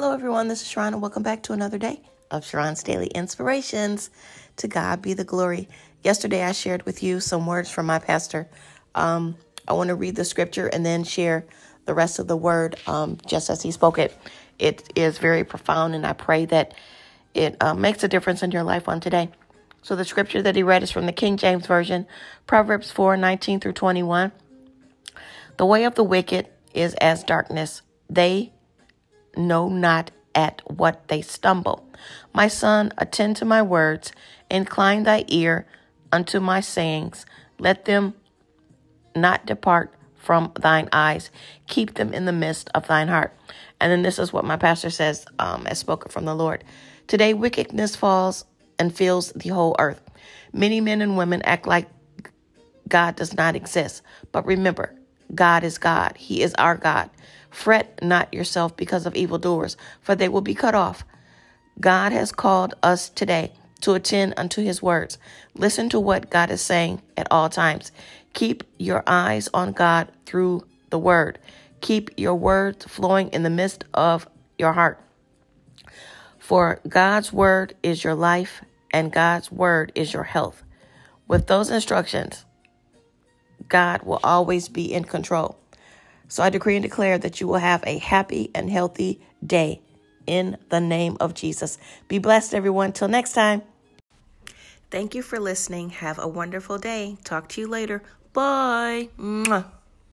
Hello, everyone. This is Sharron, and welcome back to another day of Sharron's Daily Inspirations. To God be the glory. Yesterday, I shared with you some words from my pastor. Um, I want to read the scripture and then share the rest of the word um, just as he spoke it. It is very profound, and I pray that it uh, makes a difference in your life on today. So, the scripture that he read is from the King James Version, Proverbs 4 19 through 21. The way of the wicked is as darkness. They know not at what they stumble. My son, attend to my words, incline thy ear unto my sayings. Let them not depart from thine eyes. Keep them in the midst of thine heart. And then this is what my pastor says, um, as spoken from the Lord. Today, wickedness falls and fills the whole earth. Many men and women act like God does not exist. But remember, God is God. He is our God. Fret not yourself because of evildoers, for they will be cut off. God has called us today to attend unto his words. Listen to what God is saying at all times. Keep your eyes on God through the word. Keep your words flowing in the midst of your heart. For God's word is your life, and God's word is your health. With those instructions, God will always be in control. So I decree and declare that you will have a happy and healthy day in the name of Jesus. Be blessed, everyone. Till next time. Thank you for listening. Have a wonderful day. Talk to you later. Bye. Mwah.